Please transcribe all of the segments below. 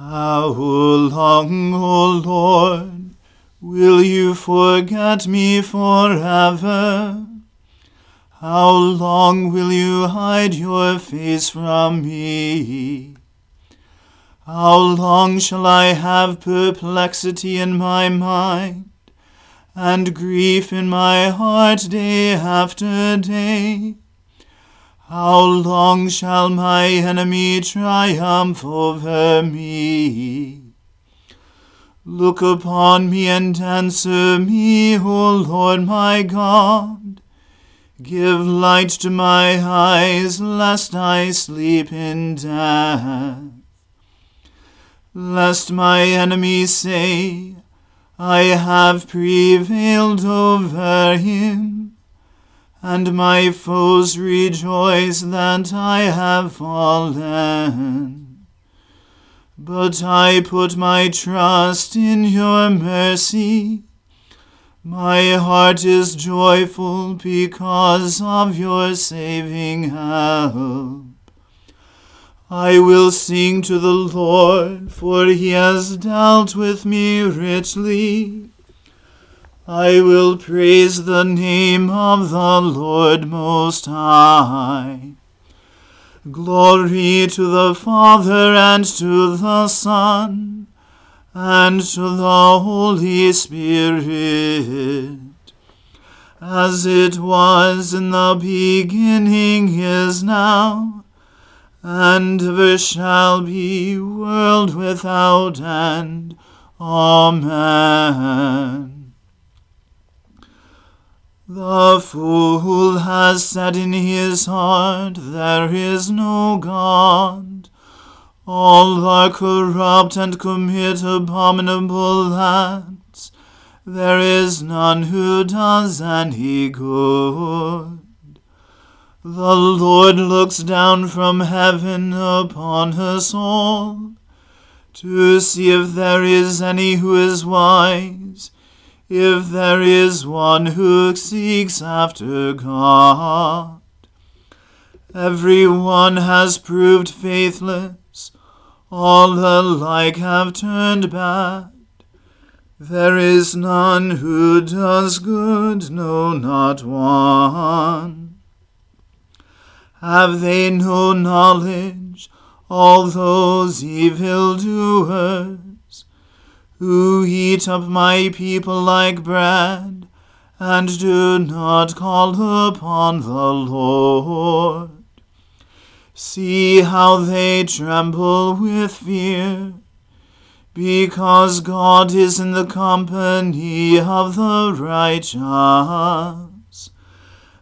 How long, O Lord, will you forget me forever? How long will you hide your face from me? How long shall I have perplexity in my mind? and grief in my heart day after day. How long shall my enemy triumph over me? Look upon me and answer me, O Lord my God. Give light to my eyes, lest I sleep in death. Lest my enemies say, I have prevailed over him, and my foes rejoice that I have fallen. But I put my trust in your mercy. My heart is joyful because of your saving help. I will sing to the Lord, for he has dealt with me richly. I will praise the name of the Lord Most High. Glory to the Father and to the Son and to the Holy Spirit as it was in the beginning is now, and ever shall be, world without end. Amen. The fool has said in his heart, There is no God. All are corrupt and commit abominable acts. There is none who does any good. The Lord looks down from heaven upon us all to see if there is any who is wise, if there is one who seeks after God. Every one has proved faithless, all alike have turned bad. There is none who does good, no, not one. Have they no knowledge, all those evil doers, who eat up my people like bread, and do not call upon the Lord? See how they tremble with fear because God is in the company of the righteous.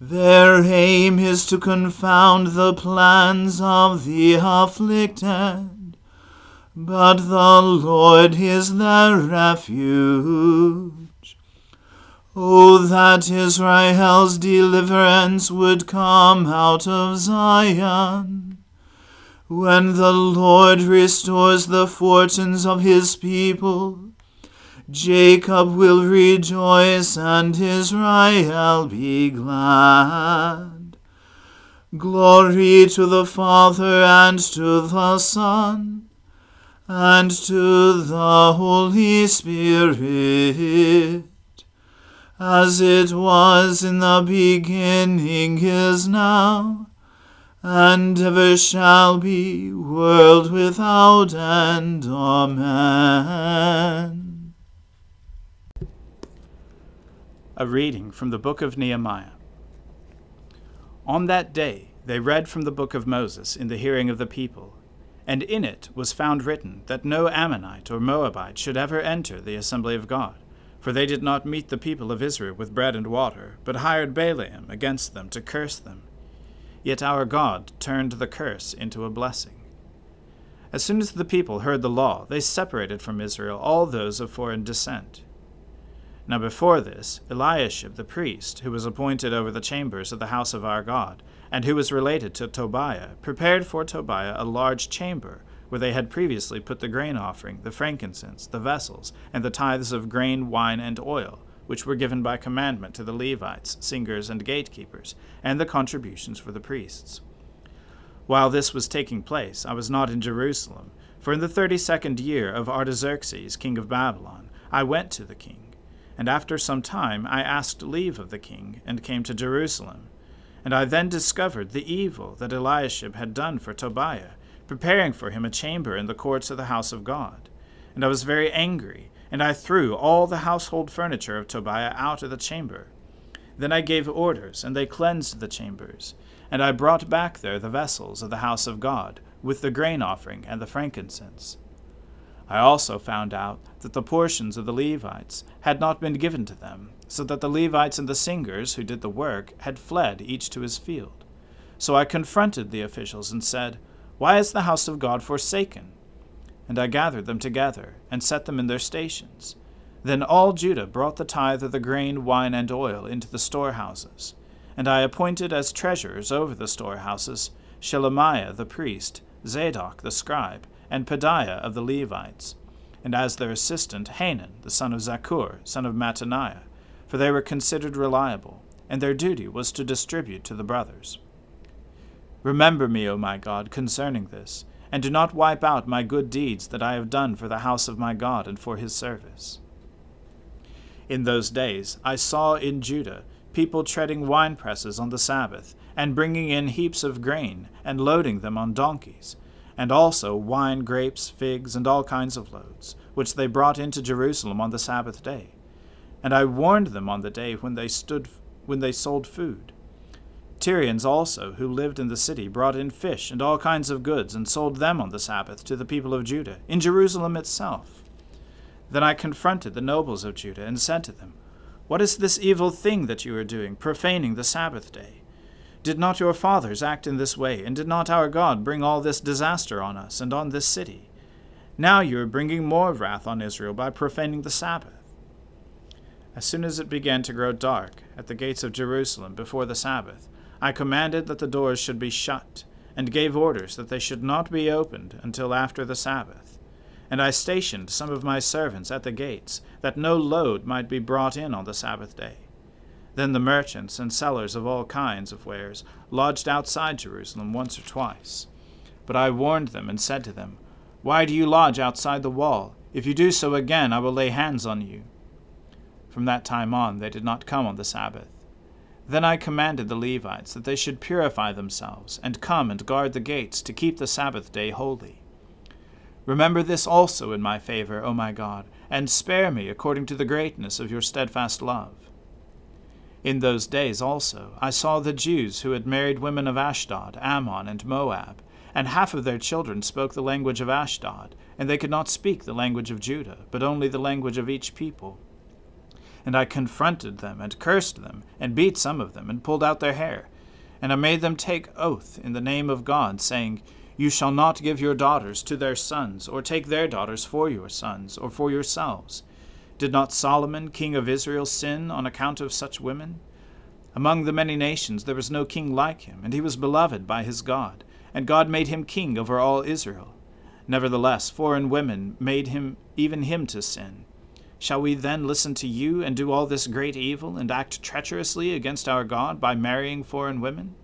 Their aim is to confound the plans of the afflicted, but the Lord is their refuge. Oh, that Israel's deliverance would come out of Zion when the Lord restores the fortunes of his people, Jacob will rejoice and Israel be glad. Glory to the Father and to the Son and to the Holy Spirit, as it was in the beginning is now and ever shall be, world without end. Amen. A reading from the book of Nehemiah. On that day they read from the book of Moses in the hearing of the people, and in it was found written that no Ammonite or Moabite should ever enter the assembly of God, for they did not meet the people of Israel with bread and water, but hired Balaam against them to curse them Yet our God turned the curse into a blessing. As soon as the people heard the law, they separated from Israel all those of foreign descent. Now before this, Eliashib the priest, who was appointed over the chambers of the house of our God, and who was related to Tobiah, prepared for Tobiah a large chamber, where they had previously put the grain offering, the frankincense, the vessels, and the tithes of grain, wine, and oil, which were given by commandment to the Levites, singers, and gatekeepers, and the contributions for the priests. While this was taking place, I was not in Jerusalem, for in the thirty second year of Artaxerxes, king of Babylon, I went to the king. And after some time I asked leave of the king, and came to Jerusalem. And I then discovered the evil that Eliashib had done for Tobiah, preparing for him a chamber in the courts of the house of God. And I was very angry, and I threw all the household furniture of Tobiah out of the chamber. Then I gave orders, and they cleansed the chambers. And I brought back there the vessels of the house of God, with the grain offering and the frankincense. I also found out that the portions of the Levites had not been given to them, so that the Levites and the singers who did the work had fled each to his field. So I confronted the officials and said, Why is the house of God forsaken? And I gathered them together, and set them in their stations. Then all Judah brought the tithe of the grain, wine, and oil into the storehouses. And I appointed as treasurers over the storehouses Shelemiah the priest, Zadok the scribe, and Pedaiah of the Levites, and as their assistant Hanan the son of Zaccur, son of Mattaniah, for they were considered reliable, and their duty was to distribute to the brothers. Remember me, O my God, concerning this and do not wipe out my good deeds that I have done for the house of my God and for his service. In those days I saw in Judah people treading wine presses on the Sabbath, and bringing in heaps of grain, and loading them on donkeys, and also wine, grapes, figs, and all kinds of loads, which they brought into Jerusalem on the Sabbath day. And I warned them on the day when they stood when they sold food. Tyrians also, who lived in the city, brought in fish and all kinds of goods, and sold them on the Sabbath to the people of Judah, in Jerusalem itself. Then I confronted the nobles of Judah, and said to them, What is this evil thing that you are doing, profaning the Sabbath day? Did not your fathers act in this way, and did not our God bring all this disaster on us and on this city? Now you are bringing more wrath on Israel by profaning the Sabbath. As soon as it began to grow dark at the gates of Jerusalem before the Sabbath, I commanded that the doors should be shut, and gave orders that they should not be opened until after the Sabbath. And I stationed some of my servants at the gates, that no load might be brought in on the Sabbath day. Then the merchants and sellers of all kinds of wares lodged outside Jerusalem once or twice. But I warned them and said to them, Why do you lodge outside the wall? If you do so again, I will lay hands on you. From that time on, they did not come on the Sabbath. Then I commanded the Levites that they should purify themselves, and come and guard the gates, to keep the Sabbath day holy. Remember this also in my favor, O my God, and spare me according to the greatness of your steadfast love. In those days also I saw the Jews who had married women of Ashdod, Ammon, and Moab, and half of their children spoke the language of Ashdod, and they could not speak the language of Judah, but only the language of each people. And I confronted them, and cursed them, and beat some of them, and pulled out their hair. And I made them take oath in the name of God, saying, You shall not give your daughters to their sons, or take their daughters for your sons, or for yourselves. Did not Solomon, king of Israel, sin on account of such women? Among the many nations there was no king like him, and he was beloved by his God, and God made him king over all Israel. Nevertheless, foreign women made him even him to sin. Shall we then listen to you and do all this great evil and act treacherously against our God by marrying foreign women?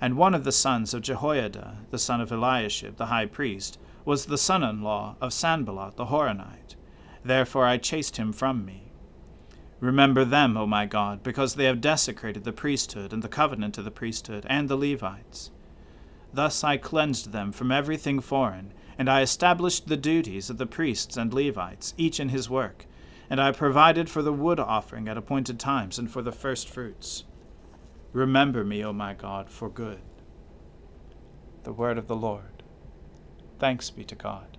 And one of the sons of Jehoiada, the son of Eliashib, the high priest, was the son in law of Sanballat the Horonite. Therefore I chased him from me. Remember them, O my God, because they have desecrated the priesthood and the covenant of the priesthood and the Levites. Thus I cleansed them from everything foreign and I established the duties of the priests and Levites, each in his work, and I provided for the wood offering at appointed times and for the first fruits. Remember me, O my God, for good. The word of the Lord. Thanks be to God.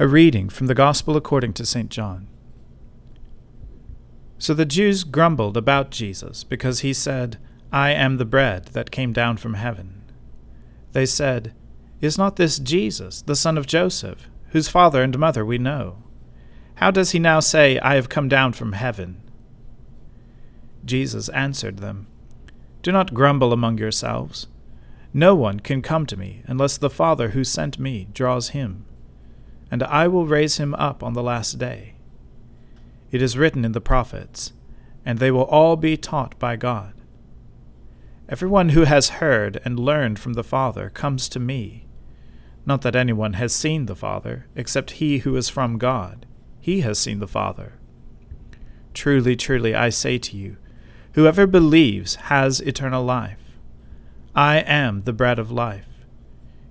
A reading from the Gospel according to St. John. So the Jews grumbled about Jesus because he said, I am the bread that came down from heaven. They said, Is not this Jesus, the son of Joseph, whose father and mother we know? How does he now say, I have come down from heaven? Jesus answered them, Do not grumble among yourselves. No one can come to me unless the Father who sent me draws him, and I will raise him up on the last day. It is written in the prophets, and they will all be taught by God. Everyone who has heard and learned from the Father comes to me. Not that anyone has seen the Father, except he who is from God. He has seen the Father. Truly, truly, I say to you, whoever believes has eternal life. I am the bread of life.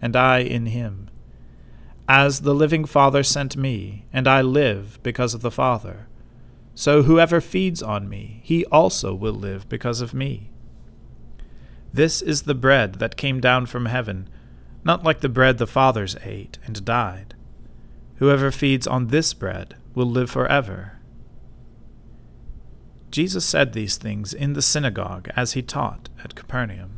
and I in him. As the living Father sent me, and I live because of the Father, so whoever feeds on me, he also will live because of me. This is the bread that came down from heaven, not like the bread the fathers ate and died. Whoever feeds on this bread will live forever. Jesus said these things in the synagogue as he taught at Capernaum.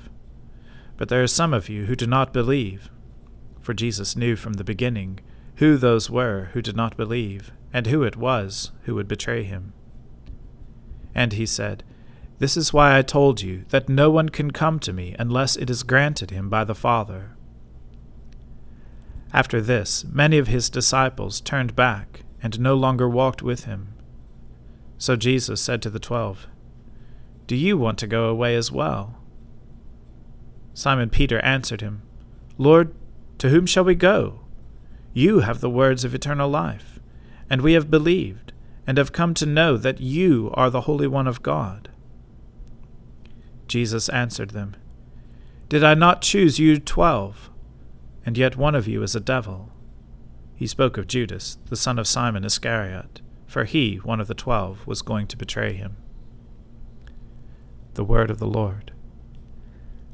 But there are some of you who do not believe. For Jesus knew from the beginning who those were who did not believe, and who it was who would betray him. And he said, this is why I told you that no one can come to me unless it is granted him by the Father. After this, many of his disciples turned back and no longer walked with him. So Jesus said to the twelve, Do you want to go away as well? Simon Peter answered him, Lord, to whom shall we go? You have the words of eternal life, and we have believed, and have come to know that you are the Holy One of God. Jesus answered them, Did I not choose you twelve? And yet one of you is a devil. He spoke of Judas, the son of Simon Iscariot, for he, one of the twelve, was going to betray him. The Word of the Lord.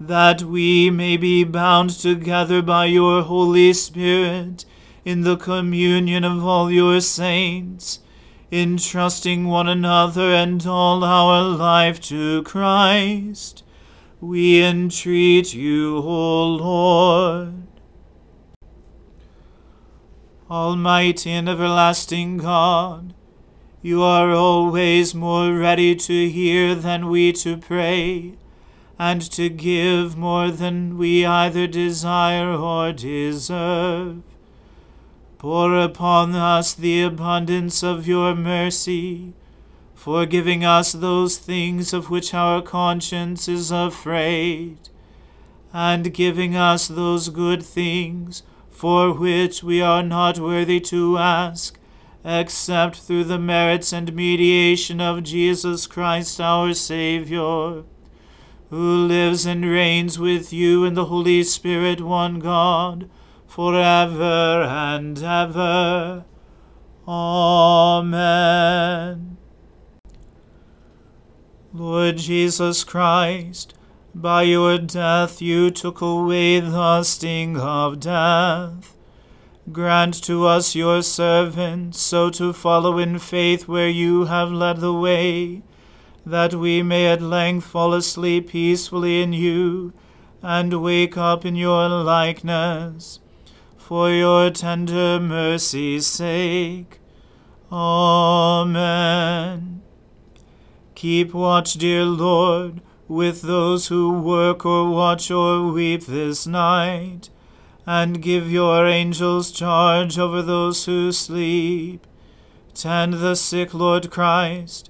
that we may be bound together by your Holy Spirit in the communion of all your saints, entrusting one another and all our life to Christ. We entreat you, O Lord. Almighty and everlasting God, you are always more ready to hear than we to pray and to give more than we either desire or deserve. Pour upon us the abundance of your mercy, forgiving us those things of which our conscience is afraid, and giving us those good things for which we are not worthy to ask, except through the merits and mediation of Jesus Christ our Saviour who lives and reigns with you in the Holy Spirit, one God, for ever and ever. Amen. Lord Jesus Christ, by your death you took away the sting of death. Grant to us, your servants, so to follow in faith where you have led the way that we may at length fall asleep peacefully in you, and wake up in your likeness, for your tender mercy's sake. Amen. Keep watch, dear Lord, with those who work or watch or weep this night, and give your angels charge over those who sleep. Tend the sick, Lord Christ